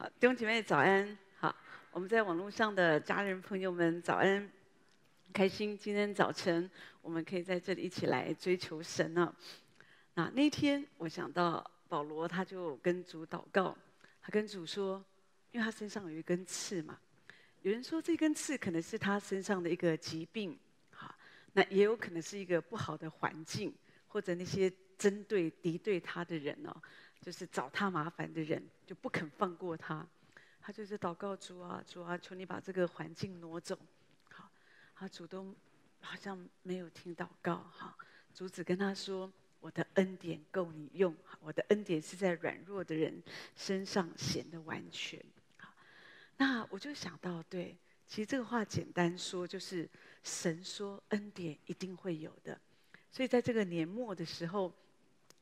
好，弟兄姐妹早安。好，我们在网络上的家人朋友们早安，开心今天早晨我们可以在这里一起来追求神啊。那那天我想到保罗，他就跟主祷告，他跟主说，因为他身上有一根刺嘛。有人说这根刺可能是他身上的一个疾病，好，那也有可能是一个不好的环境，或者那些针对敌对他的人哦。就是找他麻烦的人，就不肯放过他。他就是祷告主啊，主啊，求你把这个环境挪走。好，他主动好像没有听祷告。哈，主子跟他说：“我的恩典够你用，我的恩典是在软弱的人身上显得完全。”好，那我就想到，对，其实这个话简单说，就是神说恩典一定会有的。所以在这个年末的时候。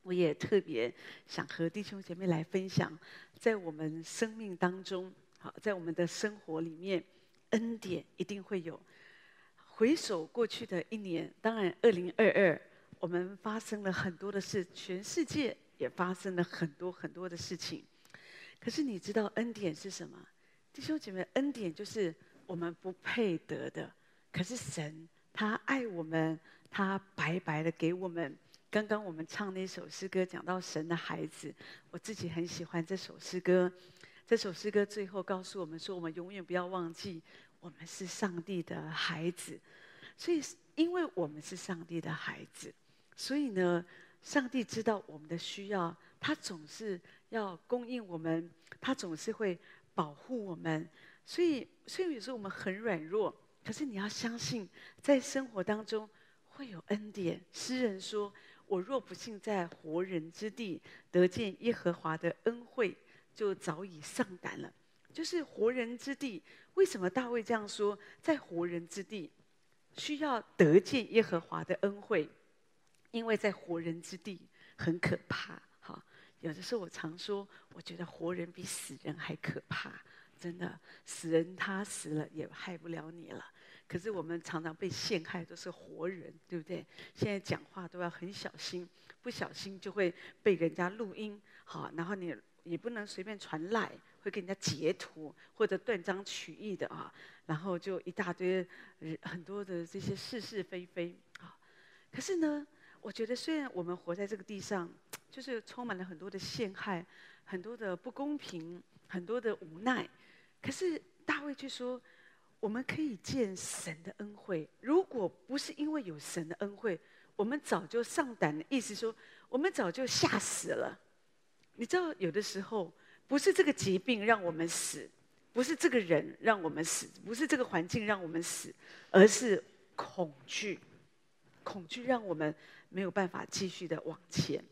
我也特别想和弟兄姐妹来分享，在我们生命当中，好，在我们的生活里面，恩典一定会有。回首过去的一年，当然，二零二二，我们发生了很多的事，全世界也发生了很多很多的事情。可是你知道恩典是什么？弟兄姐妹，恩典就是我们不配得的，可是神他爱我们，他白白的给我们。刚刚我们唱那首诗歌，讲到神的孩子，我自己很喜欢这首诗歌。这首诗歌最后告诉我们说，我们永远不要忘记，我们是上帝的孩子。所以，因为我们是上帝的孩子，所以呢，上帝知道我们的需要，他总是要供应我们，他总是会保护我们。所以，所以有时候我们很软弱，可是你要相信，在生活当中会有恩典。诗人说。我若不幸在活人之地得见耶和华的恩惠，就早已丧胆了。就是活人之地，为什么大卫这样说？在活人之地，需要得见耶和华的恩惠，因为在活人之地很可怕。哈，有的时候我常说，我觉得活人比死人还可怕。真的，死人他死了也害不了你了。可是我们常常被陷害，都是活人，对不对？现在讲话都要很小心，不小心就会被人家录音，好，然后你也不能随便传赖，会给人家截图或者断章取义的啊，然后就一大堆很多的这些是是非非啊。可是呢，我觉得虽然我们活在这个地上，就是充满了很多的陷害，很多的不公平，很多的无奈，可是大卫却说。我们可以见神的恩惠。如果不是因为有神的恩惠，我们早就上胆的意思说，我们早就吓死了。你知道，有的时候不是这个疾病让我们死，不是这个人让我们死，不是这个环境让我们死，而是恐惧。恐惧让我们没有办法继续的往前。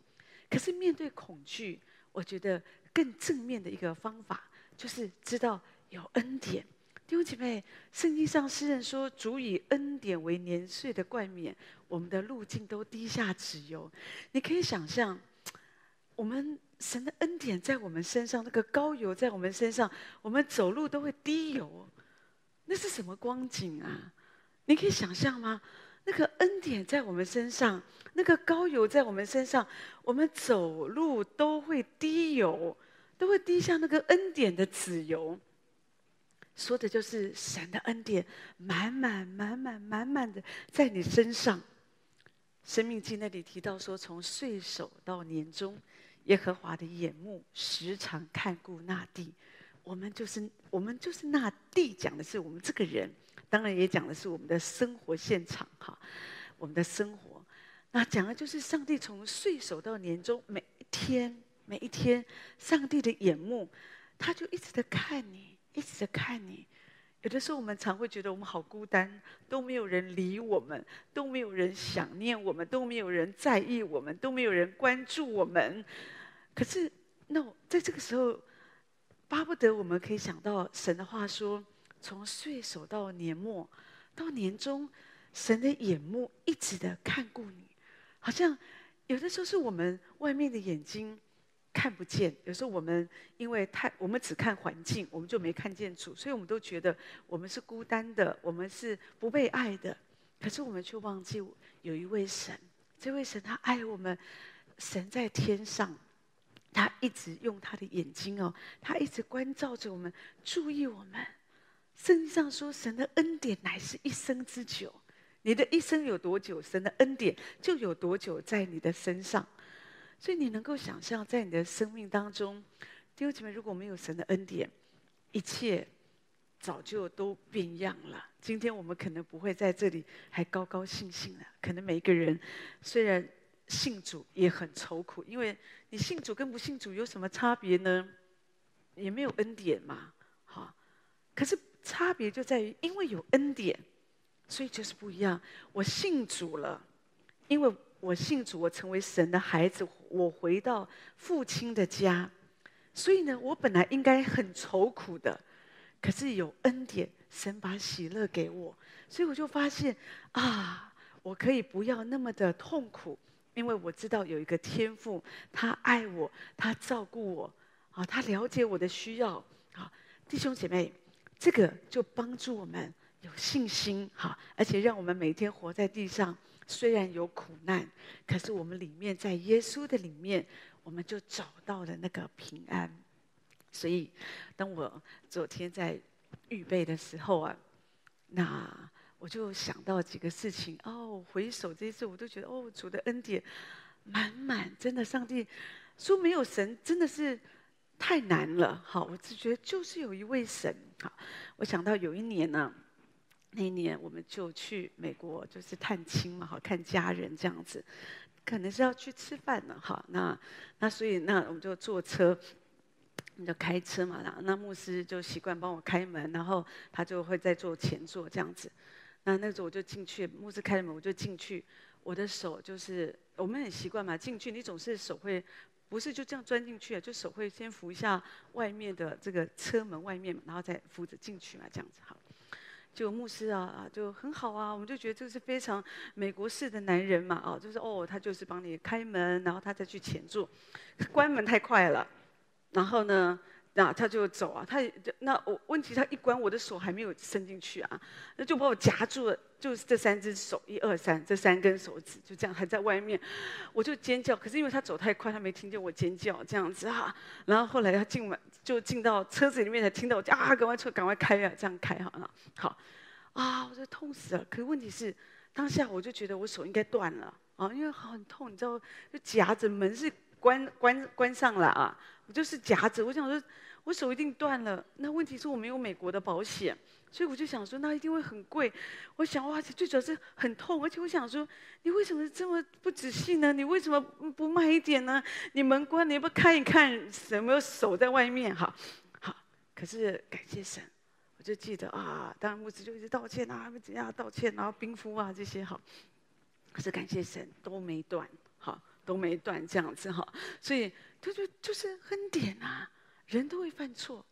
可是面对恐惧，我觉得更正面的一个方法，就是知道有恩典。弟兄姐妹，圣经上诗人说：“主以恩典为年岁的冠冕，我们的路径都滴下脂油。”你可以想象，我们神的恩典在我们身上，那个高油在我们身上，我们走路都会滴油。那是什么光景啊？你可以想象吗？那个恩典在我们身上，那个高油在我们身上，我们走路都会滴油，都会滴下那个恩典的脂油。说的就是神的恩典，满满满满满满的在你身上。生命记那里提到说，从岁首到年终，耶和华的眼目时常看顾那地。我们就是我们就是那地，讲的是我们这个人，当然也讲的是我们的生活现场哈，我们的生活。那讲的就是上帝从岁首到年终，每一天每一天，上帝的眼目，他就一直在看你。一直在看你，有的时候我们常会觉得我们好孤单，都没有人理我们，都没有人想念我们，都没有人在意我们，都没有人关注我们。可是，那在这个时候，巴不得我们可以想到神的话说：从岁首到年末，到年终，神的眼目一直的看顾你，好像有的时候是我们外面的眼睛。看不见，有时候我们因为太，我们只看环境，我们就没看见主，所以我们都觉得我们是孤单的，我们是不被爱的。可是我们却忘记有一位神，这位神他爱我们，神在天上，他一直用他的眼睛哦，他一直关照着我们，注意我们。圣经上说，神的恩典乃是一生之久。你的一生有多久，神的恩典就有多久在你的身上。所以你能够想象，在你的生命当中，弟兄姐妹，如果没有神的恩典，一切早就都变样了。今天我们可能不会在这里还高高兴兴的，可能每一个人虽然。信主也很愁苦，因为你信主跟不信主有什么差别呢？也没有恩典嘛，好。可是差别就在于，因为有恩典，所以就是不一样。我信主了，因为我信主，我成为神的孩子，我回到父亲的家，所以呢，我本来应该很愁苦的，可是有恩典，神把喜乐给我，所以我就发现啊，我可以不要那么的痛苦。因为我知道有一个天父，他爱我，他照顾我，啊，他了解我的需要，啊，弟兄姐妹，这个就帮助我们有信心，哈，而且让我们每天活在地上，虽然有苦难，可是我们里面在耶稣的里面，我们就找到了那个平安。所以，当我昨天在预备的时候啊，那。我就想到几个事情哦，回首这一次，我都觉得哦，主的恩典满满，真的，上帝说没有神真的是太难了。好，我只觉得就是有一位神。好，我想到有一年呢，那一年我们就去美国，就是探亲嘛，好，看家人这样子，可能是要去吃饭呢。哈，那那所以那我们就坐车，我们就开车嘛，然后那牧师就习惯帮我开门，然后他就会在坐前座这样子。那那时候我就进去，牧师开门，我就进去。我的手就是我们很习惯嘛，进去你总是手会不是就这样钻进去啊，就手会先扶一下外面的这个车门外面，然后再扶着进去嘛，这样子好。就牧师啊啊，就很好啊，我们就觉得这是非常美国式的男人嘛，哦，就是哦，他就是帮你开门，然后他再去前座，关门太快了，然后呢？那他就走啊，他那我问题他一关，我的手还没有伸进去啊，那就把我夹住了，就是这三只手，一二三，这三根手指就这样还在外面，我就尖叫，可是因为他走太快，他没听见我尖叫这样子哈，然后后来他进门就进到车子里面才听到我叫啊，赶快车赶快开啊，这样开好了，好，啊，我就痛死了，可是问题是当下我就觉得我手应该断了啊，因为很痛，你知道，就夹着门是关关关上了啊。我就是夹着，我想说，我手一定断了。那问题是我没有美国的保险，所以我就想说，那一定会很贵。我想哇，最主要是很痛，而且我想说，你为什么这么不仔细呢？你为什么不慢一点呢？你门关，你要不看一看有没有手在外面？哈，好。可是感谢神，我就记得啊，当然牧师就一直道歉啊，怎样道歉，然后冰敷啊这些好。可是感谢神都没断，好，都没断这样子哈，所以。就就就是恩典啊，人都会犯错。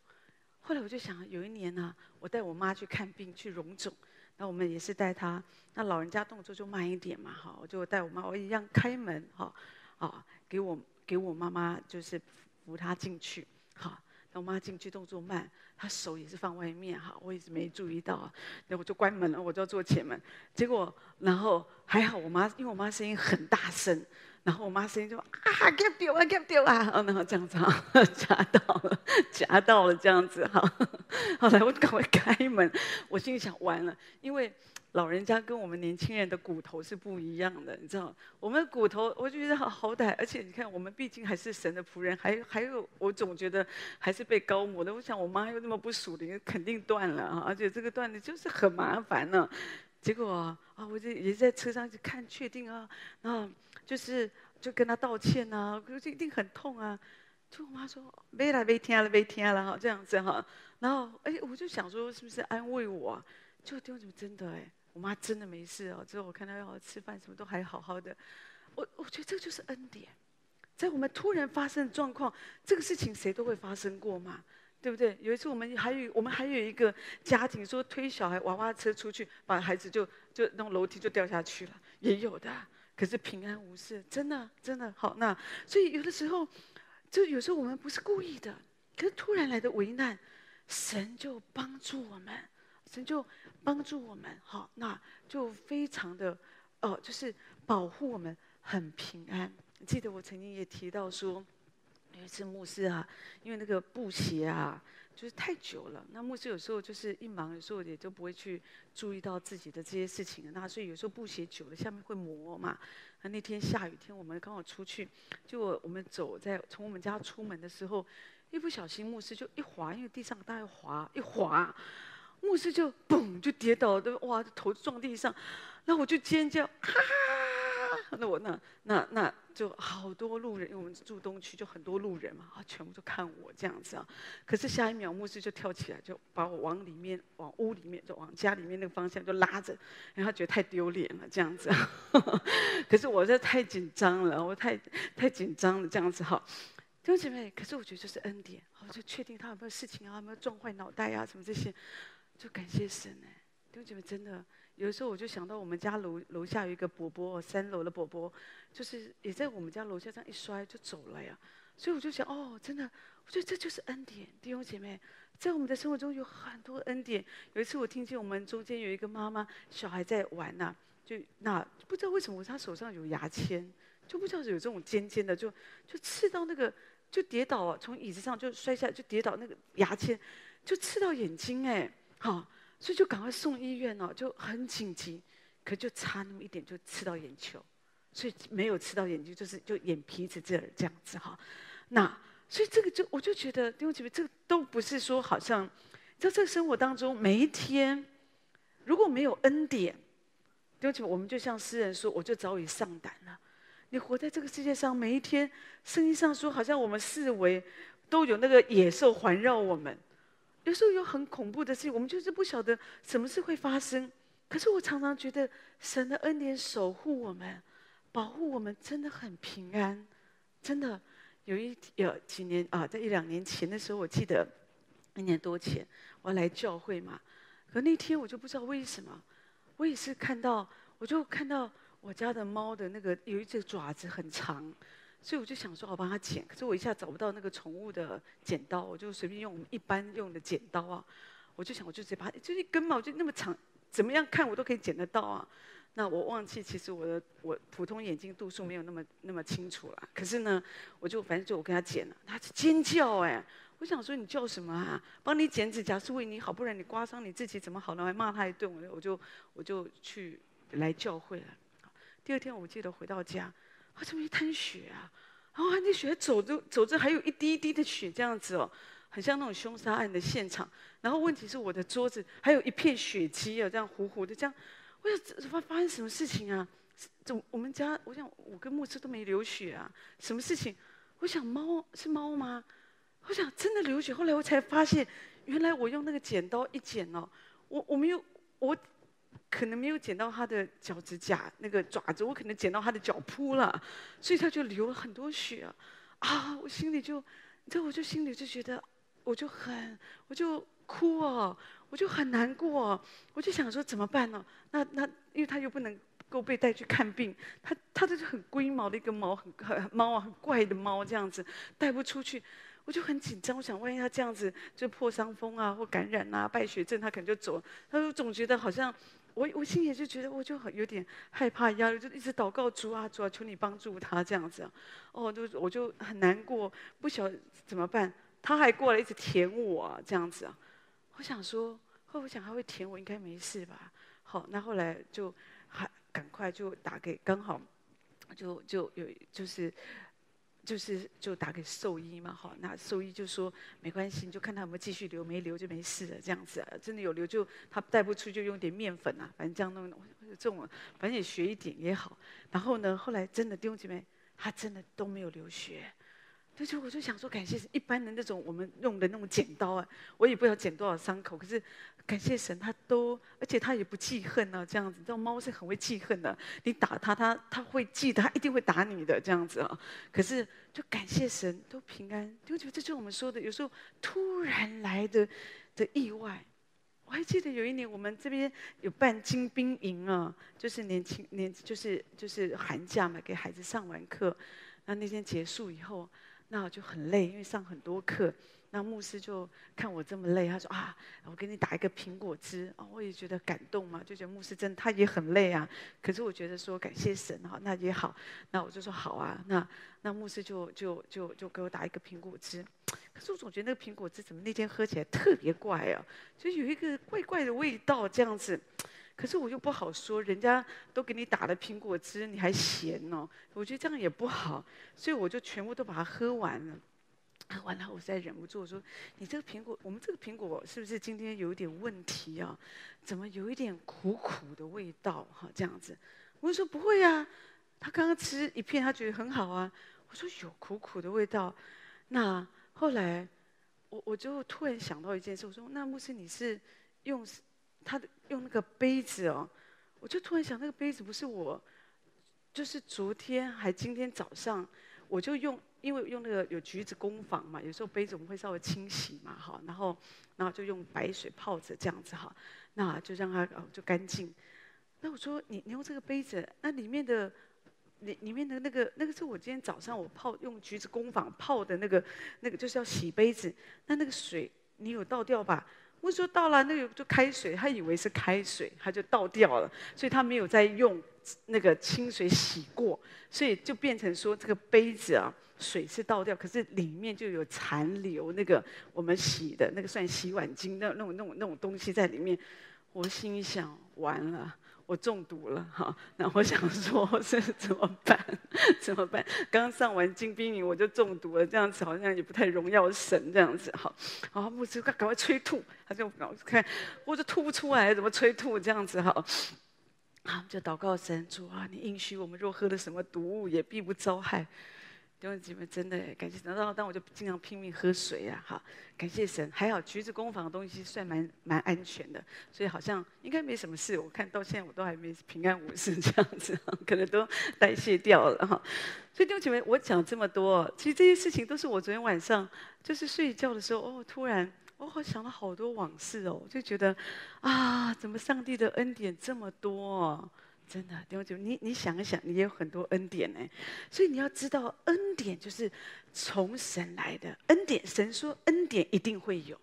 后来我就想，有一年呢、啊，我带我妈去看病，去荣总，那我们也是带她。那老人家动作就慢一点嘛，哈，我就带我妈，我一样开门，哈，啊，给我给我妈妈就是扶她进去，哈，那我妈进去动作慢，她手也是放外面，哈，我一直没注意到，那我就关门了，我就要坐前门，结果然后还好，我妈因为我妈声音很大声。然后我妈声音就啊，夹掉啊，夹掉啊，然后这样子哈，夹到了，夹到了这样子哈。后来我赶快开门，我心里想完了，因为老人家跟我们年轻人的骨头是不一样的，你知道，我们骨头我就觉得好好歹，而且你看我们毕竟还是神的仆人，还还有我总觉得还是被高抹的。我想我妈又那么不属灵，肯定断了啊，而且这个断的就是很麻烦呢。结果啊，我就也在车上去看，确定啊，啊。就是就跟他道歉呐、啊，可是一定很痛啊。就我妈说没了没听了没听了哈，这样子哈。然后哎，我就想说是不是安慰我、啊？就丢怎么真的哎，我妈真的没事哦。之后我看她要吃饭什么都还好好的。我我觉得这就是恩典，在我们突然发生的状况，这个事情谁都会发生过嘛，对不对？有一次我们还有我们还有一个家庭说推小孩娃娃车出去，把孩子就就那种楼梯就掉下去了，也有的。可是平安无事，真的真的好。那所以有的时候，就有时候我们不是故意的，可是突然来的危难，神就帮助我们，神就帮助我们。好，那就非常的哦、就是保护我们很平安。记得我曾经也提到说，有一次牧师啊，因为那个布鞋啊，就是太久了。那牧师有时候就是一忙，有时候也就不会去注意到自己的这些事情。那所以有时候布鞋久了，下面会磨嘛。那那天下雨天，我们刚好出去，就我们走在从我们家出门的时候，一不小心牧师就一滑，因为地上大概滑一滑，牧师就嘣就跌倒，都哇头撞地上，然后我就尖叫，哈哈。那我那那那就好多路人，因为我们住东区，就很多路人嘛，啊，全部都看我这样子啊。可是下一秒，牧师就跳起来，就把我往里面、往屋里面、就往家里面那个方向就拉着，然后觉得太丢脸了这样子。可是我这太紧张了，我太太紧张了这样子哈。弟兄姐妹，可是我觉得这是恩典，我就确定他有没有事情啊，有没有撞坏脑袋啊，什么这些，就感谢神哎。弟兄姐妹，真的。有的时候我就想到我们家楼楼下有一个伯伯，三楼的伯伯，就是也在我们家楼下这样一摔就走了呀。所以我就想，哦，真的，我觉得这就是恩典，弟兄姐妹，在我们的生活中有很多恩典。有一次我听见我们中间有一个妈妈小孩在玩呐、就那不知道为什么他手上有牙签，就不知道有这种尖尖的，就就刺到那个，就跌倒啊，从椅子上就摔下来，就跌倒那个牙签，就刺到眼睛哎，好。所以就赶快送医院哦，就很紧急，可就差那么一点就刺到眼球，所以没有刺到眼睛，就是就眼皮子这儿这样子哈。那所以这个就我就觉得弟兄姐妹，这个都不是说好像在这个生活当中每一天如果没有恩典，弟兄姐妹，我们就像诗人说，我就早已丧胆了。你活在这个世界上，每一天圣经上说，好像我们四围都有那个野兽环绕我们。有时候有很恐怖的事情，我们就是不晓得什么事会发生。可是我常常觉得神的恩典守护我们，保护我们，真的很平安。真的有一有几年啊，在一两年前的时候，我记得一年多前我来教会嘛。可那天我就不知道为什么，我也是看到，我就看到我家的猫的那个有一只爪子很长。所以我就想说，我帮他剪，可是我一下找不到那个宠物的剪刀，我就随便用我们一般用的剪刀啊。我就想，我就直接把它，就一根嘛，我就那么长，怎么样看我都可以剪得到啊。那我忘记，其实我的我普通眼睛度数没有那么那么清楚了。可是呢，我就反正就我跟他剪了，他尖叫哎！我想说你叫什么啊？帮你剪指甲是为你好，不然你刮伤你自己怎么好呢？还骂他一顿，我就我就去来教会了。第二天我记得回到家。啊，怎么一滩血啊？然后那血走着走着，还有一滴一滴的血，这样子哦，很像那种凶杀案的现场。然后问题是我的桌子还有一片血迹啊，这样糊糊的，这样，我想发发生什么事情啊？怎我们家？我想我跟牧师都没流血啊，什么事情？我想猫是猫吗？我想真的流血。后来我才发现，原来我用那个剪刀一剪哦，我我没有我。可能没有剪到他的脚趾甲那个爪子，我可能剪到他的脚蹼了，所以他就流了很多血啊！我心里就，你知道，我就心里就觉得，我就很，我就哭哦，我就很难过，我就想说怎么办呢？那那，因为他又不能够被带去看病，他他这是很龟毛的一个猫，很很猫啊，很怪的猫这样子，带不出去，我就很紧张，我想万一他这样子就破伤风啊，或感染啊，败血症，他可能就走。他就总觉得好像。我我心里就觉得，我就很有点害怕压力，就一直祷告主啊主啊，求你帮助他这样子啊。哦，就我就很难过，不晓得怎么办。他还过来一直舔我啊，这样子啊。我想说，会不会想他会舔我，应该没事吧？好，那后来就还赶快就打给，刚好就就有就是。就是就打给兽医嘛，哈，那兽医就说没关系，你就看他有没有继续流，没流就没事了，这样子啊。真的有流就他带不出，就用点面粉啊，反正这样弄弄，这种反正也学一点也好。然后呢，后来真的弟兄姐妹，他真的都没有流血。就就我就想说，感谢一般的那种我们用的那种剪刀啊，我也不知道剪多少伤口，可是感谢神，他都而且他也不记恨呢、啊，这样子。这种猫是很会记恨的，你打它，它它会记得，它一定会打你的这样子啊。可是就感谢神，都平安。就觉得这就是我们说的，有时候突然来的的意外。我还记得有一年我们这边有办精兵营啊，就是年轻年就是就是寒假嘛，给孩子上完课，那那天结束以后。那我就很累，因为上很多课。那牧师就看我这么累，他说啊，我给你打一个苹果汁啊，我也觉得感动嘛，就觉得牧师真他也很累啊。可是我觉得说感谢神哈，那也好，那我就说好啊。那那牧师就就就就给我打一个苹果汁，可是我总觉得那个苹果汁怎么那天喝起来特别怪啊，就有一个怪怪的味道这样子。可是我又不好说，人家都给你打了苹果汁，你还嫌哦？我觉得这样也不好，所以我就全部都把它喝完了。喝完了，我实在忍不住，我说：“你这个苹果，我们这个苹果是不是今天有一点问题啊？怎么有一点苦苦的味道？哈，这样子。”我就说：“不会啊，他刚刚吃一片，他觉得很好啊。”我说：“有苦苦的味道。”那后来，我我就突然想到一件事，我说：“那牧师，你是用他的用那个杯子哦？”我就突然想，那个杯子不是我，就是昨天还今天早上，我就用。因为用那个有橘子工坊嘛，有时候杯子我们会稍微清洗嘛，哈，然后，然后就用白水泡着这样子哈，那就让它哦就干净。那我说你你用这个杯子，那里面的里里面的那个那个是我今天早上我泡用橘子工坊泡的那个那个就是要洗杯子，那那个水你有倒掉吧？我说倒了，那个就开水，他以为是开水，他就倒掉了，所以他没有再用那个清水洗过，所以就变成说这个杯子啊。水是倒掉，可是里面就有残留那个我们洗的那个算洗碗精那那种那种那种东西在里面。我心想，完了，我中毒了哈。那我想说，是怎么办？怎么办？刚上完金兵营我就中毒了，这样子好像也不太荣耀神这样子哈。然后牧师赶快催吐，他就赶快看，我就吐不出来，怎么催吐这样子哈？啊，就祷告神主啊，你应许我们若喝了什么毒物，也必不遭害。弟兄姐妹，真的感谢神，然后但我就经常拼命喝水啊，哈，感谢神，还好橘子工坊的东西算蛮蛮安全的，所以好像应该没什么事。我看到现在我都还没平安无事这样子，可能都代谢掉了哈。所以弟兄姐妹，我讲这么多，其实这些事情都是我昨天晚上就是睡觉的时候，哦，突然我好想了好多往事哦，就觉得啊，怎么上帝的恩典这么多？真的，弟兄姐妹，你你想一想，你也有很多恩典呢，所以你要知道，恩典就是从神来的恩典。神说恩典一定会有，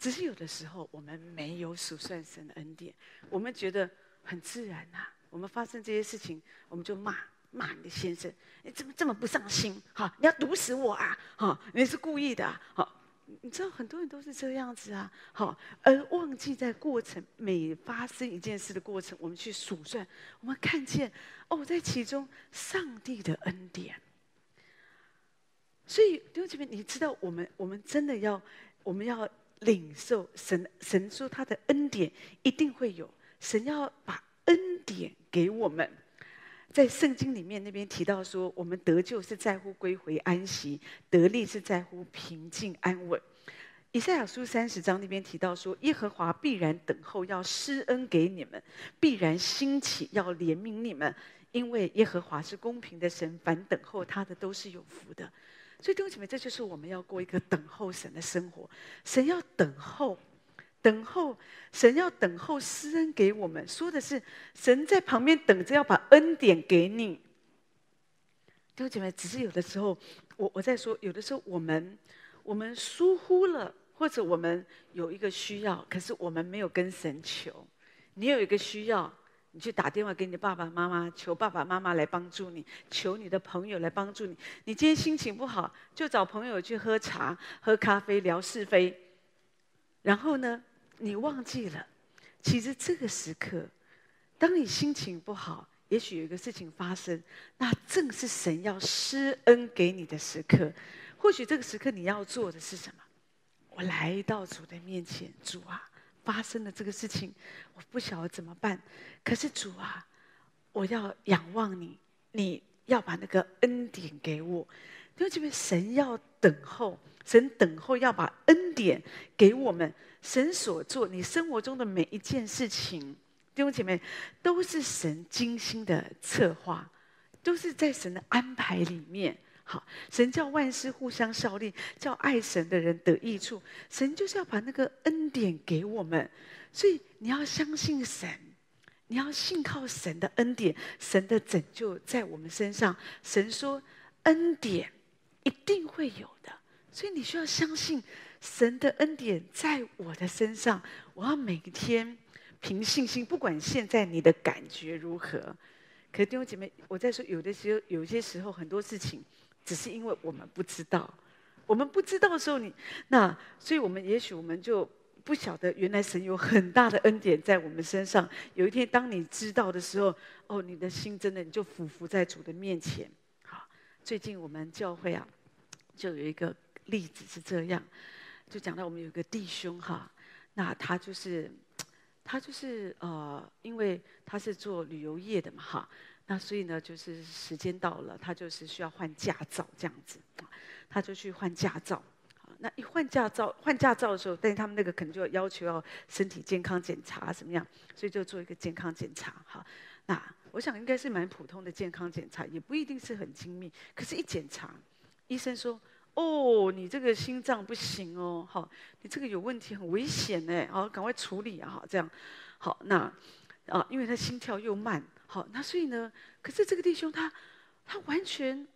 只是有的时候我们没有数算神的恩典，我们觉得很自然呐、我们发生这些事情，我们就骂骂你的先生，你怎么这么不上心？哈，你要毒死我啊？哈，你是故意的啊？哈。你知道很多人都是这样子啊，好，而忘记在过程每发生一件事的过程，我们去数算，我们看见哦，在其中上帝的恩典。所以弟兄姐妹，你知道我们我们真的要我们要领受神神说他的恩典一定会有，神要把恩典给我们。在圣经里面那边提到说，我们得救是在乎归回安息，得力是在乎平静安稳。以赛亚书三十章那边提到说，耶和华必然等候，要施恩给你们，必然兴起，要怜悯你们，因为耶和华是公平的神，凡等候他的都是有福的。所以弟兄姐妹，这就是我们要过一个等候神的生活。神要等候。等候神要等候施恩给我们，说的是神在旁边等着要把恩典给你。弟兄姐妹，只是有的时候，我我在说，有的时候我们我们疏忽了，或者我们有一个需要，可是我们没有跟神求。你有一个需要，你去打电话给你爸爸妈妈，求爸爸妈妈来帮助你，求你的朋友来帮助你。你今天心情不好，就找朋友去喝茶、喝咖啡、聊是非，然后呢？你忘记了，其实这个时刻，当你心情不好，也许有一个事情发生，那正是神要施恩给你的时刻。或许这个时刻你要做的是什么？我来到主的面前，主啊，发生了这个事情，我不晓得怎么办。可是主啊，我要仰望你，你要把那个恩典给我。因为这边神要等候，神等候要把恩典给我们。神所做，你生活中的每一件事情，弟兄姐妹，都是神精心的策划，都是在神的安排里面。好，神叫万事互相效力，叫爱神的人得益处。神就是要把那个恩典给我们，所以你要相信神，你要信靠神的恩典，神的拯救在我们身上。神说恩典。一定会有的。所以你需要相信神的恩典在我的身上。我要每一天凭信心，不管现在你的感觉如何。可是弟兄姐妹，我在说，有的时候，有些时候，很多事情只是因为我们不知道。我们不知道的时候，你那，所以我们也许我们就不晓得，原来神有很大的恩典在我们身上。有一天，当你知道的时候，哦，你的心真的你就俯伏在主的面前。好，最近我们教会啊，就有一个例子是这样，就讲到我们有一个弟兄哈，那他就是他就是呃，因为他是做旅游业的嘛哈，那所以呢，就是时间到了，他就是需要换驾照这样子。他就去换驾照，那一换驾照，换驾照的时候，但是他们那个可能就要求要身体健康检查怎么样，所以就做一个健康检查。哈，那我想应该是蛮普通的健康检查，也不一定是很精密。可是，一检查，医生说：“哦，你这个心脏不行哦，好，你这个有问题，很危险呢，好，赶快处理啊，好，这样，好，那啊，因为他心跳又慢，好，那所以呢，可是这个弟兄他，他完全。”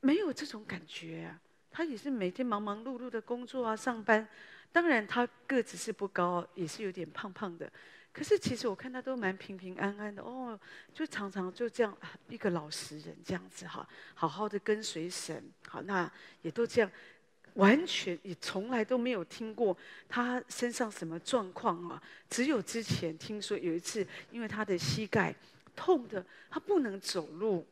没有这种感觉啊，他也是每天忙忙碌碌的工作啊，上班。当然他个子是不高，也是有点胖胖的。可是其实我看他都蛮平平安安的哦，就常常就这样一个老实人这样子哈，好好的跟随神。好，那也都这样，完全也从来都没有听过他身上什么状况啊。只有之前听说有一次，因为他的膝盖痛的，他不能走路。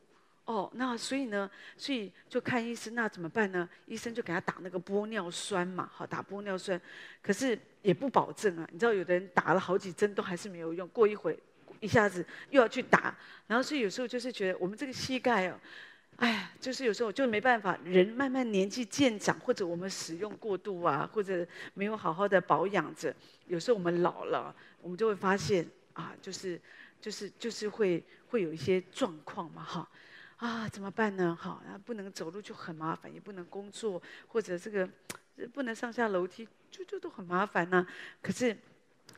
哦，那所以呢，所以就看医生，那怎么办呢？医生就给他打那个玻尿酸嘛，好，打玻尿酸，可是也不保证啊。你知道，有的人打了好几针都还是没有用，过一会一下子又要去打，然后所以有时候就是觉得我们这个膝盖哦，哎呀，就是有时候就没办法，人慢慢年纪渐长，或者我们使用过度啊，或者没有好好的保养着，有时候我们老了，我们就会发现啊，就是就是就是会会有一些状况嘛，哈。啊，怎么办呢？好，啊，不能走路就很麻烦，也不能工作，或者这个不能上下楼梯，就就都很麻烦呢、可是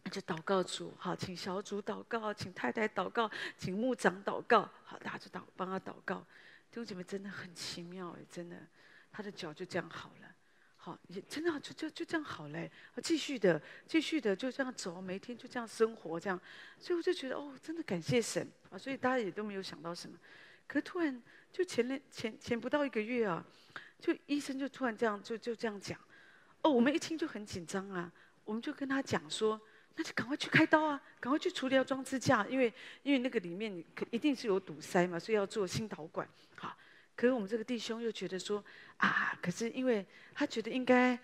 就祷告主，好，请小组祷告，请太太祷告，请牧长祷告，好，大家就祷帮他祷告。弟兄姐妹真的很奇妙哎，真的，他的脚就这样好了，好，也真的就就就这样好嘞，继续的继续的就这样走，每天就这样生活这样，所以我就觉得哦，真的感谢神啊，所以大家也都没有想到什么。可突然就前两前前不到一个月啊，就医生就突然这样就就这样讲，哦，我们一听就很紧张啊，我们就跟他讲说，那就赶快去开刀啊，赶快去处理要装支架，因为因为那个里面可一定是有堵塞嘛，所以要做心导管。好，可是我们这个弟兄又觉得说啊，可是因为他觉得应该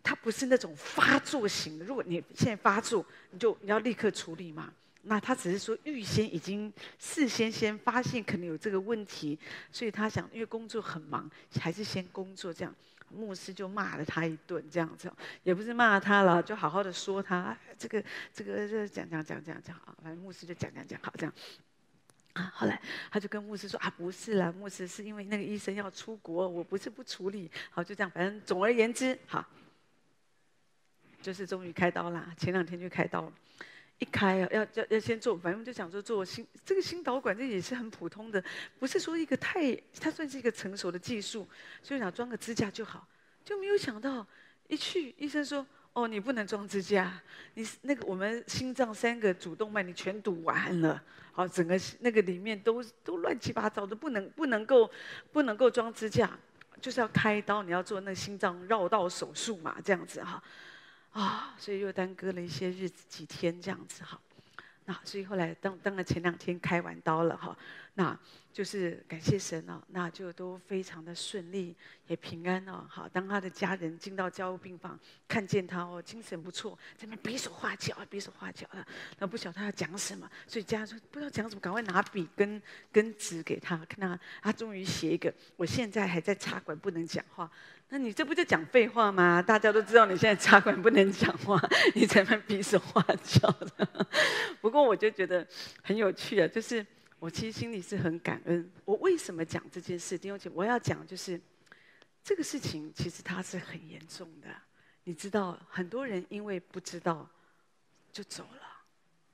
他不是那种发作型的，如果你现在发作，你就你要立刻处理嘛。那他只是说预先已经事先先发现可能有这个问题，所以他想因为工作很忙，还是先工作这样。牧师就骂了他一顿，这样子，也不是骂他了，就好好的说他这个这个这讲讲讲讲讲啊，反正牧师就讲讲讲好这样。啊，后来他就跟牧师说啊，不是啦，牧师是因为那个医生要出国，我不是不处理，好就这样，反正总而言之，好，就是终于开刀啦，前两天就开刀了。一开啊，要要要先做，反正就想说做心这个心导管，这也是很普通的，不是说一个太，它算是一个成熟的技术，所以想装个支架就好，就没有想到一去医生说，哦，你不能装支架，你那个我们心脏三个主动脉你全堵完了，好，整个那个里面都都乱七八糟的，不能不能够不能够装支架，就是要开刀，你要做那心脏绕道手术嘛，这样子哈。啊所以又耽搁了一些日子，几天这样子哈。那所以后来当当然前两天开完刀了哈，那就是感谢神哦，那就都非常的顺利，也平安哦。好，当他的家人进到交务病房，看见他哦，精神不错，在那比手画脚，比手画脚的，那不晓得他要讲什么，所以家人说不知道讲什么，赶快拿笔跟跟纸给他，看他他终于写一个，我现在还在插管，不能讲话。那你这不就讲废话吗？大家都知道你现在插管不能讲话，你在那比手画脚的。不过我就觉得很有趣啊，就是我其实心里是很感恩。我为什么讲这件事？弟兄姐，我要讲就是这个事情其实它是很严重的。你知道，很多人因为不知道就走了。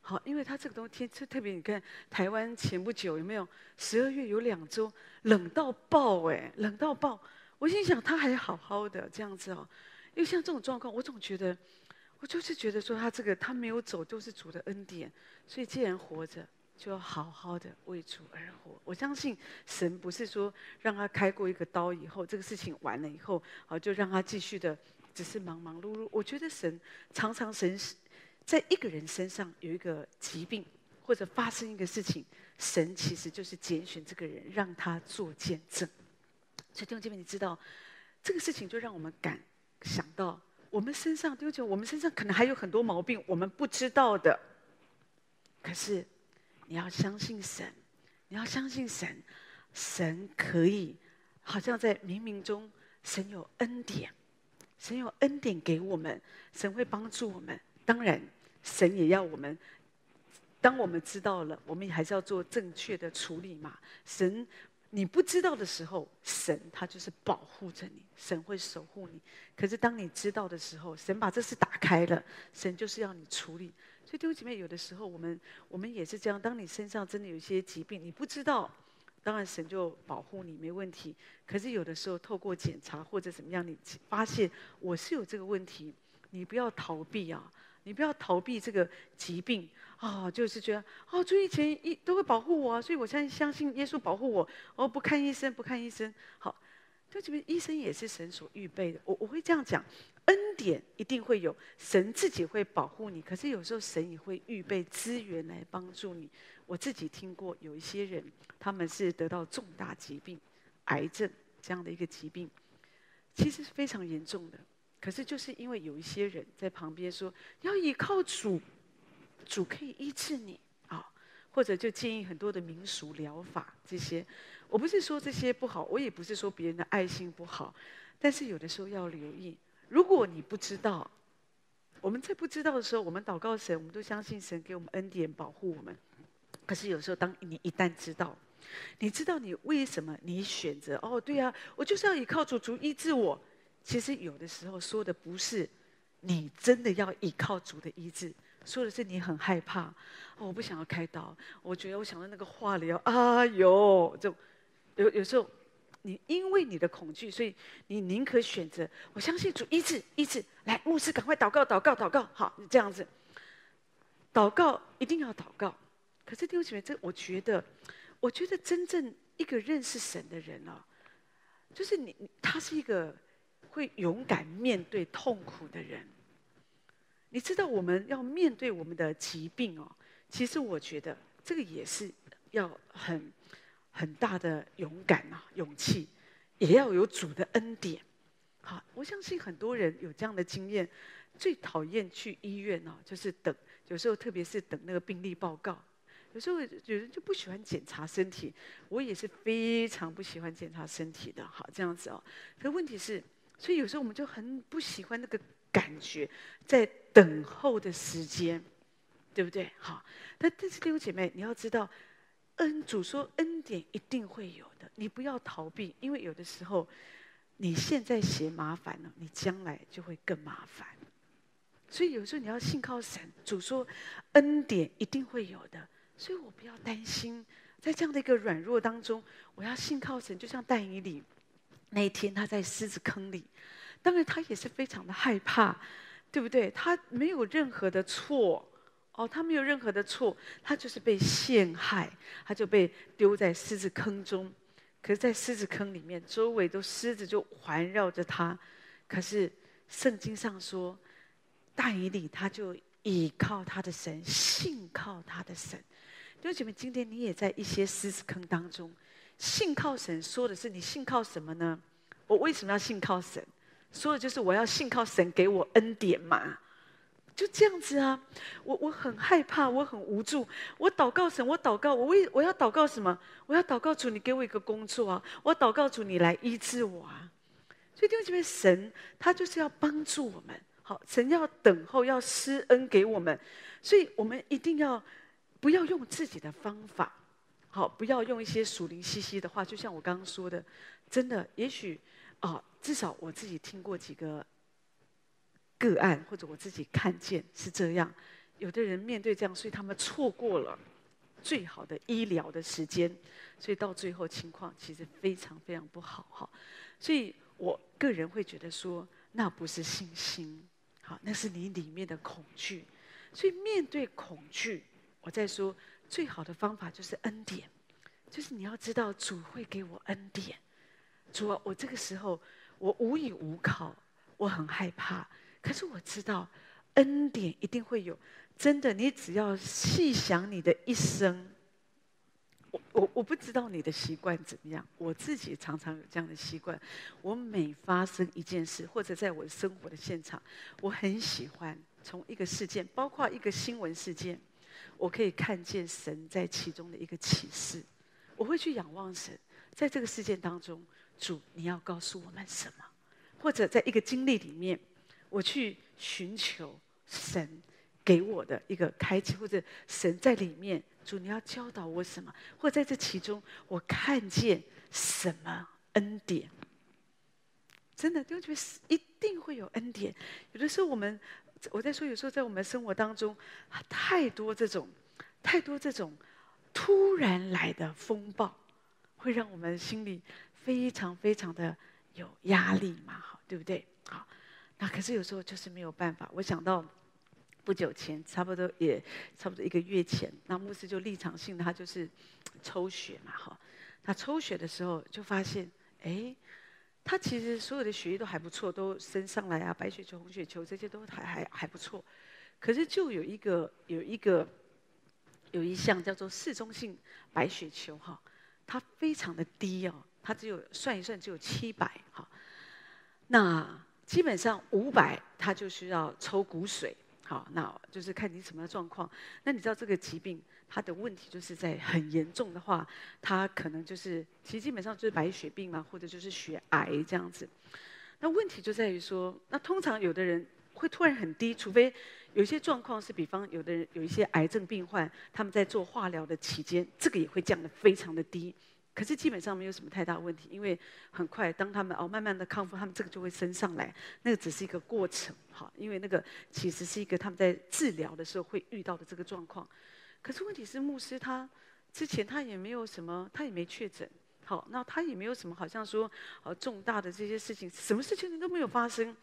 好，因为他这个东西，特别你看台湾前不久有没有？十二月有两周冷到爆哎，冷到爆。我心想他还好好的这样子哦，因为像这种状况，我总觉得，我就是觉得说他这个他没有走，都是主的恩典，所以既然活着，就要好好的为主而活。我相信神不是说让他开过一个刀以后，这个事情完了以后，啊，就让他继续的只是忙忙碌碌。我觉得神常常神在一个人身上有一个疾病，或者发生一个事情，神其实就是拣选这个人，让他做见证。所以弟兄姐妹，你知道这个事情，就让我们感想到，我们身上弟兄姐妹，我们身上可能还有很多毛病，我们不知道的。可是你要相信神，你要相信神，神可以，好像在冥冥中，神有恩典，神有恩典给我们，神会帮助我们。当然，神也要我们，当我们知道了，我们也还是要做正确的处理嘛。神。你不知道的时候，神他就是保护着你，神会守护你。可是当你知道的时候，神把这事打开了，神就是要你处理。所以弟兄姐妹，有的时候我们我们也是这样。当你身上真的有一些疾病，你不知道，当然神就保护你，没问题。可是有的时候透过检查或者怎么样，你发现我是有这个问题，你不要逃避啊。你不要逃避这个疾病啊、就是觉得哦，主以前一都会保护我，啊所以我现在相信耶稣保护我。哦，不看医生，不看医生，好，就这边医生也是神所预备的。我我会这样讲，恩典一定会有，神自己会保护你。可是有时候神也会预备资源来帮助你。我自己听过有一些人，他们是得到重大疾病，癌症这样的一个疾病，其实是非常严重的。可是，就是因为有一些人在旁边说要依靠主，主可以医治你啊，或者就建议很多的民俗疗法这些。我不是说这些不好，我也不是说别人的爱心不好，但是有的时候要留意。如果你不知道，我们在不知道的时候，我们祷告神，我们都相信神给我们恩典保护我们。可是有时候，当你一旦知道，你知道你为什么你选择哦，对啊，我就是要依靠主，主医治我。其实有的时候说的不是你真的要依靠主的医治，说的是你很害怕，我不想要开刀，我觉得我想到那个化疗，啊哟，就有有时候你因为你的恐惧，所以你宁可选择我相信主医治医治，来牧师赶快祷告祷告祷告，好你，这样子，祷告一定要祷告。可是弟兄姐妹，这我觉得，我觉得真正一个认识神的人哦，就是你他是一个。会勇敢面对痛苦的人，你知道我们要面对我们的疾病哦。其实我觉得这个也是要很很大的勇敢啊，勇气，也要有主的恩典。好，我相信很多人有这样的经验。最讨厌去医院哦，就是等，有时候特别是等那个病历报告。有时候有人就不喜欢检查身体，我也是非常不喜欢检查身体的。好，这样子哦。可问题是。所以有时候我们就很不喜欢那个感觉，在等候的时间，对不对？好，但但是弟兄姐妹，你要知道，恩主说恩典一定会有的，你不要逃避，因为有的时候你现在嫌麻烦了，你将来就会更麻烦。所以有时候你要信靠神，主说恩典一定会有的，所以我不要担心，在这样的一个软弱当中，我要信靠神，就像戴以理。那一天他在狮子坑里，当然他也是非常的害怕，对不对？他没有任何的错，哦，他没有任何的错，他就是被陷害，他就被丢在狮子坑中。可是，在狮子坑里面，周围都狮子就环绕着他。可是圣经上说，大以理他就倚靠他的神，信靠他的神。弟兄姐妹，今天你也在一些狮子坑当中。信靠神说的是你信靠什么呢？我为什么要信靠神？说的就是我要信靠神给我恩典嘛，就这样子啊。我我很害怕，我很无助。我祷告神，我祷告，我为我要祷告什么？我要祷告主，你给我一个工作啊！我祷告主，你来医治我啊！所以弟兄姐妹，神他就是要帮助我们。好，神要等候，要施恩给我们，所以我们一定要不要用自己的方法。好，不要用一些属灵兮兮的话，就像我刚刚说的，真的，也许啊、至少我自己听过几个个案，或者我自己看见是这样。有的人面对这样，所以他们错过了最好的医疗的时间，所以到最后情况其实非常非常不好哈。所以我个人会觉得说，那不是信心，好，那是你里面的恐惧。所以面对恐惧，我在说最好的方法就是恩典，就是你要知道主会给我恩典。主啊，我这个时候我无依无靠，我很害怕，可是我知道恩典一定会有。真的，你只要细想你的一生。我我我不知道你的习惯怎么样，我自己常常有这样的习惯。我每发生一件事，或者在我生活的现场，我很喜欢从一个事件，包括一个新闻事件，我可以看见神在其中的一个启示。我会去仰望神，在这个事件当中，主你要告诉我们什么？或者在一个经历里面，我去寻求神给我的一个开启，或者神在里面。主，你要教导我什么？或者在这其中，我看见什么恩典？真的，就觉得一定会有恩典。有的时候，我们我在说，有时候在我们生活当中，太多这种、太多这种突然来的风暴，会让我们心里非常非常的有压力嘛？好，对不对？好，那可是有时候就是没有办法。我想到。不久前，差不多也差不多一个月前，那牧师就立场性，他就是抽血嘛，哈。他抽血的时候就发现，哎，他其实所有的血液都还不错，都升上来啊，白血球、红血球这些都还还还不错。可是就有一个有一个有一项叫做嗜中性白血球，哈，它非常的低哦，它只有算一算只有七百，哈。那基本上五百，他就需要抽骨髓。好，那就是看你什么状况。那你知道这个疾病，它的问题就是在很严重的话，它可能就是其实基本上就是白血病嘛，或者就是血癌这样子。那问题就在于说，那通常有的人会突然很低，除非有一些状况是，比方有的人有一些癌症病患，他们在做化疗的期间，这个也会降得非常的低。可是基本上没有什么太大问题，因为很快当他们哦慢慢的康复，他们这个就会升上来。那个只是一个过程，哈，因为那个其实是一个他们在治疗的时候会遇到的这个状况。可是问题是牧师他之前他也没有什么，他也没确诊，好，那他也没有什么好像说呃重大的这些事情，什么事情都没有发生。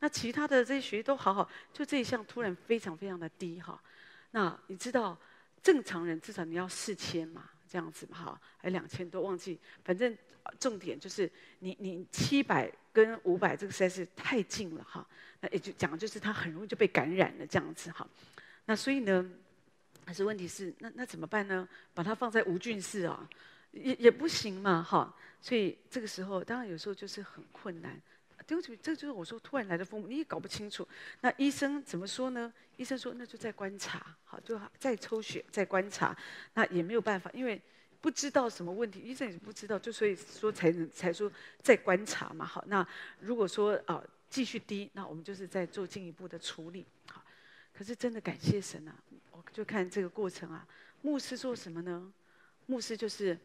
那其他的这些学业都好好，就这一项突然非常非常的低哈。那你知道正常人至少你要四千嘛？这样子嘛，哈，还两千多，忘记，反正重点就是你你七百跟五百这个实在是太近了哈，那也就讲就是他很容易就被感染了这样子哈，那所以呢，还是问题是那那怎么办呢？把它放在无菌室啊，也也不行嘛哈，所以这个时候当然有时候就是很困难。对不起，这就是我说突然来的风，你也搞不清楚。那医生怎么说呢？医生说那就再观察，好，就再抽血再观察。那也没有办法，因为不知道什么问题，医生也不知道，就所以说才能才说再观察嘛。好，那如果说啊、继续低，那我们就是在做进一步的处理。好，可是真的感谢神啊，我就看这个过程啊，牧师做什么呢？牧师就是。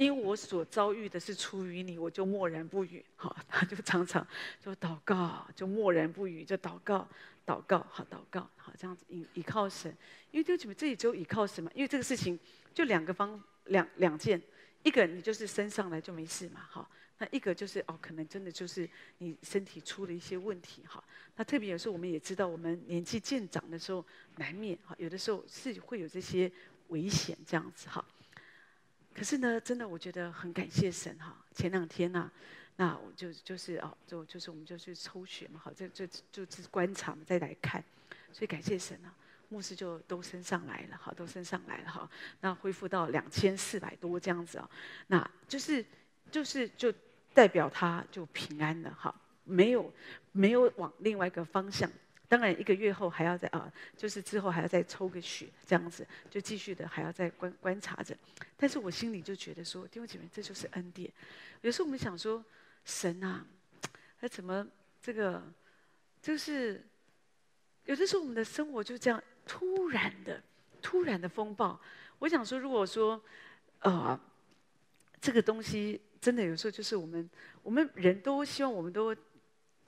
因为我所遭遇的是出于你，我就默然不语。好，他就常常就祷告，就默然不语，就祷告，祷告，好，祷告，好，这样子倚倚靠神。因为弟兄姐妹，这里只有倚靠神嘛。因为这个事情就两个方两两件，一个你就是升上来就没事嘛，好。那一个就是哦，可能真的就是你身体出了一些问题，哈。那特别有时候我们也知道，我们年纪渐长的时候，难免哈，有的时候是会有这些危险这样子，哈。可是呢，真的我觉得很感谢神哈。前两天呢、啊，那我就就是哦，就就是我们就去抽血嘛，好，这这就是观察嘛，再来看，所以感谢神啊，牧师就都升上来了，好，都升上来了哈。那恢复到两千四百多这样子啊，那就是就是就代表他就平安了哈，没有没有往另外一个方向。当然，一个月后还要再啊，就是之后还要再抽个血，这样子就继续的还要再观观察着。但是我心里就觉得说，弟兄姐妹，这就是恩典。有时候我们想说，神啊，他怎么这个，就是有的时候我们的生活就这样突然的、突然的风暴。我想说，如果说，呃，这个东西真的有时候就是我们，我们人都希望我们都。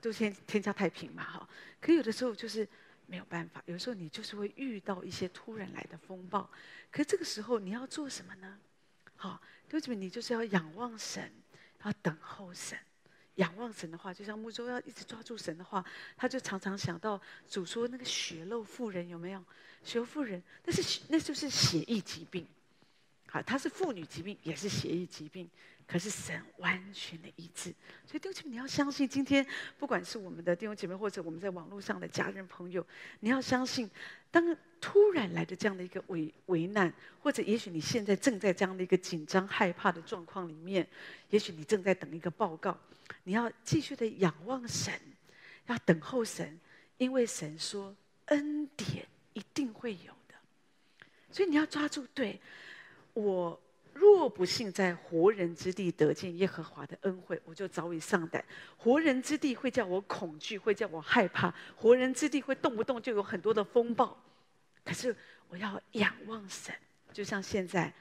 都先天下太平嘛，哈。可有的时候就是没有办法，有时候你就是会遇到一些突然来的风暴。可这个时候你要做什么呢？好，为什么，你就是要仰望神，要等候神，仰望神的话，就像木舟要一直抓住神的话，他就常常想到主说那个血漏妇人有没有？血漏妇人，那是那就是血液疾病，好，他是妇女疾病，也是血液疾病。可是神完全的医治，所以弟兄姐妹，你要相信，今天不管是我们的弟兄姐妹，或者我们在网络上的家人朋友，你要相信，当突然来的这样的一个危危难，或者也许你现在正在这样的一个紧张害怕的状况里面，也许你正在等一个报告，你要继续的仰望神，要等候神，因为神说恩典一定会有的，所以你要抓住，对我。若不幸在活人之地得见耶和华的恩惠，我就早已丧胆。活人之地会叫我恐惧，会叫我害怕。活人之地会动不动就有很多的风暴。可是我要仰望神，就像现在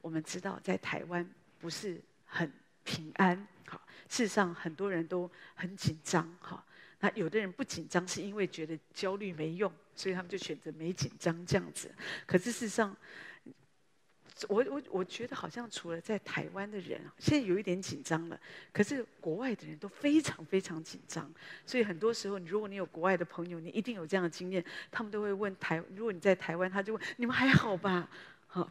我们知道，在台湾不是很平安。好，事实上很多人都很紧张。好，那有的人不紧张，是因为觉得焦虑没用，所以他们就选择没紧张这样子。可是事实上，我我我觉得好像除了在台湾的人，现在有一点紧张了。可是国外的人都非常非常紧张，所以很多时候，如果你有国外的朋友，你一定有这样的经验，他们都会问台，如果你在台湾，他就问你们还好吧？好，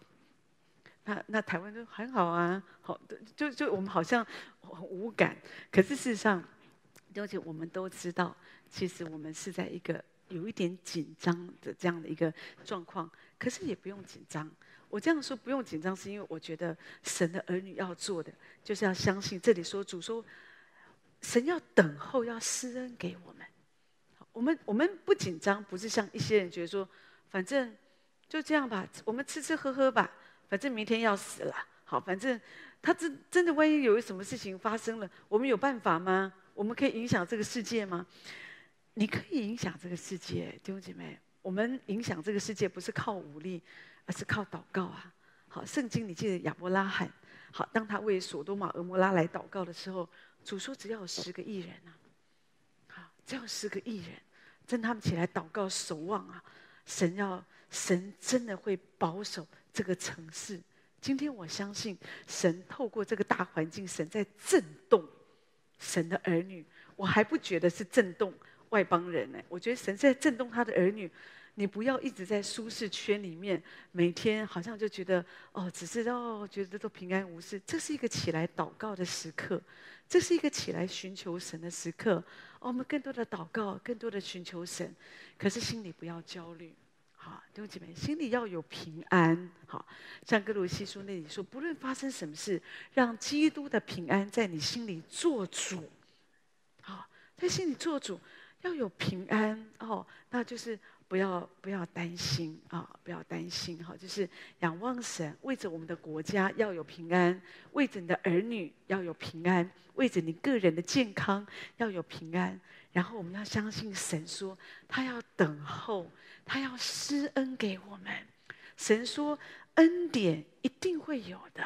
那那台湾就还好啊，好，就就我们好像很无感。可是事实上，而且我们都知道，其实我们是在一个有一点紧张的这样的一个状况，可是也不用紧张。我这样说不用紧张，是因为我觉得神的儿女要做的，就是要相信。这里说主说，神要等候，要施恩给我们。我们我们不紧张，不是像一些人觉得说，反正就这样吧，我们吃吃喝喝吧，反正明天要死了。好，反正他真真的万一有什么事情发生了，我们有办法吗？我们可以影响这个世界吗？你可以影响这个世界，弟兄姐妹。我们影响这个世界不是靠武力。而是靠祷告啊！好，圣经你记得亚伯拉罕，好，当他为所多玛、俄摩拉来祷告的时候，主说只要有十个义人啊，好，只要有十个义人，真他们起来祷告守望啊，神要神真的会保守这个城市。今天我相信神透过这个大环境，神在震动神的儿女，我还不觉得是震动外邦人呢，我觉得神在震动他的儿女。你不要一直在舒适圈里面，每天好像就觉得哦，只是哦，觉得都平安无事。这是一个起来祷告的时刻，这是一个起来寻求神的时刻。我们更多的祷告，更多的寻求神，可是心里不要焦虑，好，弟兄姐妹，心里要有平安。好，像歌罗西书那里说，不论发生什么事，让基督的平安在你心里做主。好，在心里做主，要有平安哦，那就是。不要不要担心啊！不要担心哈，就是仰望神，为着我们的国家要有平安，为着你的儿女要有平安，为着你个人的健康要有平安。然后我们要相信神说，他要等候，他要施恩给我们。神说恩典一定会有的，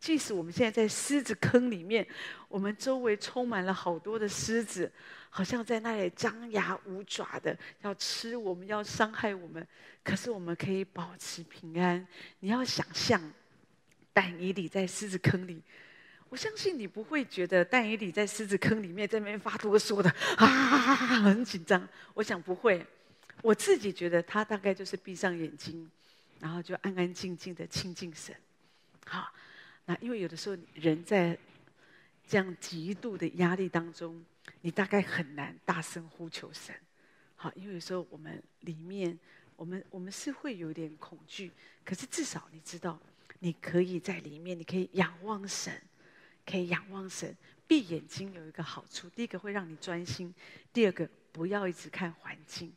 即使我们现在在狮子坑里面，我们周围充满了好多的狮子。好像在那里张牙舞爪的要吃我们，要伤害我们，可是我们可以保持平安。你要想象，但以理在狮子坑里，我相信你不会觉得但以理在狮子坑里面在那边发哆嗦的啊，很紧张。我想不会，我自己觉得他大概就是闭上眼睛，然后就安安静静的亲近神。好，那因为有的时候人在这样极度的压力当中。你大概很难大声呼求神，好，因为有时候我们里面，我们我们是会有点恐惧，可是至少你知道，你可以在里面，你可以仰望神，可以仰望神。闭眼睛有一个好处，第一个会让你专心，第二个不要一直看环境。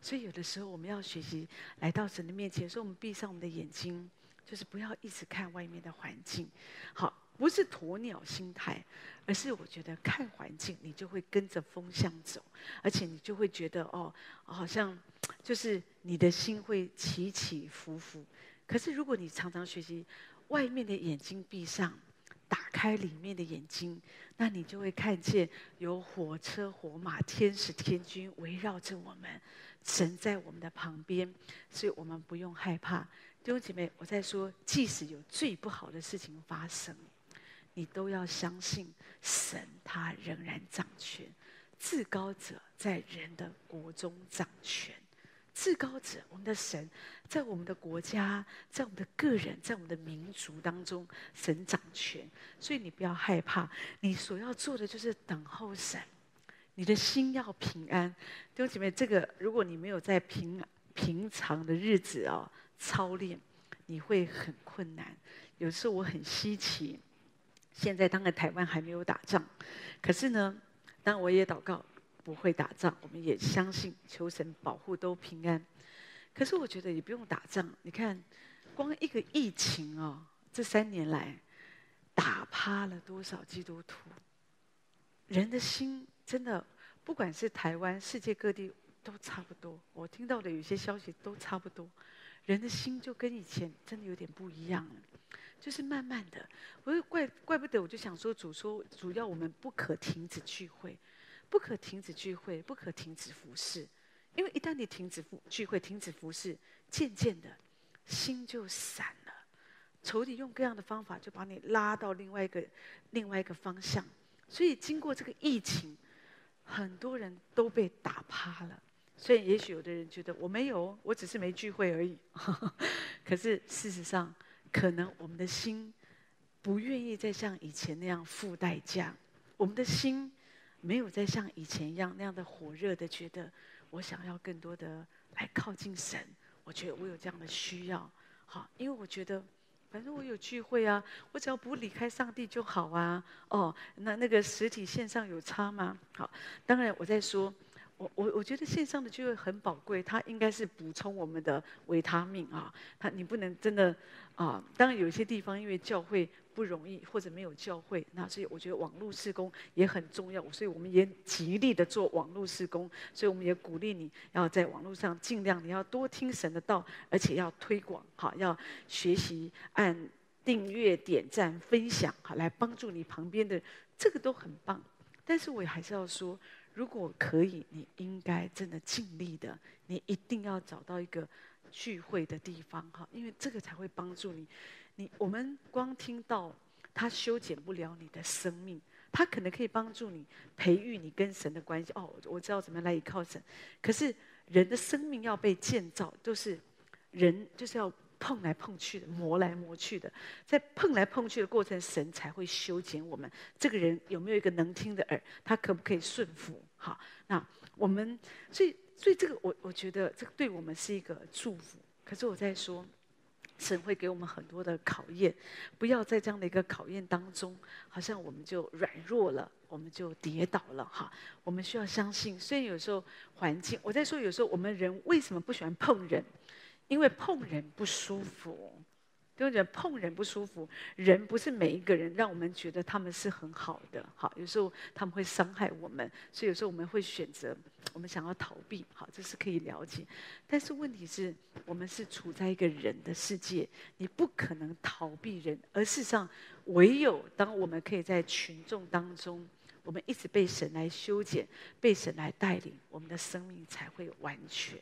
所以有的时候我们要学习来到神的面前，所以我们闭上我们的眼睛，就是不要一直看外面的环境，好。不是鸵鸟心态，而是我觉得看环境，你就会跟着风向走，而且你就会觉得哦，好像就是你的心会起起伏伏。可是如果你常常学习，外面的眼睛闭上，打开里面的眼睛，那你就会看见有火车、火马、天使、天军围绕着我们，神在我们的旁边，所以我们不用害怕。弟兄姐妹，我在说，即使有最不好的事情发生。你都要相信神，他仍然掌权。至高者在人的国中掌权。至高者，我们的神，在我们的国家，在我们的个人，在我们的民族当中，神掌权。所以你不要害怕，你所要做的就是等候神。你的心要平安，弟兄姐妹，这个如果你没有在平平常的日子哦操练，你会很困难。有时候我很稀奇，现在当然台湾还没有打仗，可是呢，当我也祷告。不会打仗，我们也相信求神保护都平安。可是我觉得也不用打仗，你看，光一个疫情哦，这三年来打趴了多少基督徒？人的心真的，不管是台湾、世界各地都差不多。我听到的有些消息都差不多，人的心就跟以前真的有点不一样了。就是慢慢的，我就怪怪不得，我就想说，主说主要我们不可停止聚会。不可停止聚会，不可停止服侍，因为一旦你停止服聚会、停止服侍，渐渐的，心就散了。仇敌用各样的方法，就把你拉到另外一个、另外一个方向。所以经过这个疫情，很多人都被打趴了。所以也许有的人觉得我没有，我只是没聚会而已。可是事实上，可能我们的心不愿意再像以前那样付代价。我们的心。没有再像以前一样那样的火热的觉得，我想要更多的来靠近神。我觉得我有这样的需要，好，因为我觉得，反正我有聚会啊，我只要不离开上帝就好啊。哦，那那个实体线上有差吗？好，当然我在说，我我我觉得线上的聚会很宝贵，它应该是补充我们的维他命啊。它你不能真的啊，当然有些地方因为教会。不容易，或者没有教会，那所以我觉得网络事工也很重要，所以我们也极力的做网络事工，所以我们也鼓励你要在网络上尽量你要多听神的道，而且要推广，好，要学习按订阅、点赞、分享，好，来帮助你旁边的，这个都很棒。但是我也还是要说，如果可以，你应该真的尽力的，你一定要找到一个聚会的地方，哈，因为这个才会帮助你。你我们光听到他修剪不了你的生命，他可能可以帮助你培育你跟神的关系。哦，我知道怎么来依靠神。可是人的生命要被建造，都是人就是要碰来碰去的，磨来磨去的。在碰来碰去的过程，神才会修剪我们。这个人有没有一个能听的耳？他可不可以顺服？好，那我们所以所以这个我我觉得这个对我们是一个祝福。可是我在说。神会给我们很多的考验，不要在这样的一个考验当中，好像我们就软弱了，我们就跌倒了哈。我们需要相信，虽然有时候环境，我在说有时候我们人为什么不喜欢碰人，因为碰人不舒服。就觉得碰人不舒服，人不是每一个人让我们觉得他们是很好的，好，有时候他们会伤害我们，所以有时候我们会选择，我们想要逃避，好，这是可以了解。但是问题是，我们是处在一个人的世界，你不可能逃避人，而事实上，唯有当我们可以在群众当中，我们一直被神来修剪，被神来带领，我们的生命才会完全。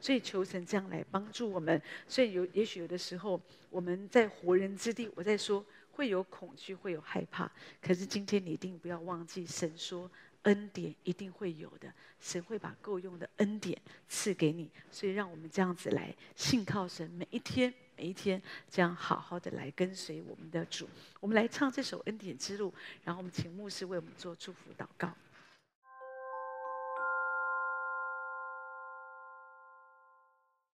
所以求神这样来帮助我们。所以有也许有的时候我们在活人之地，我在说会有恐惧，会有害怕。可是今天你一定不要忘记，神说恩典一定会有的，神会把够用的恩典赐给你。所以让我们这样子来信靠神，每一天每一天这样好好的来跟随我们的主。我们来唱这首恩典之路，然后我们请牧师为我们做祝福祷告。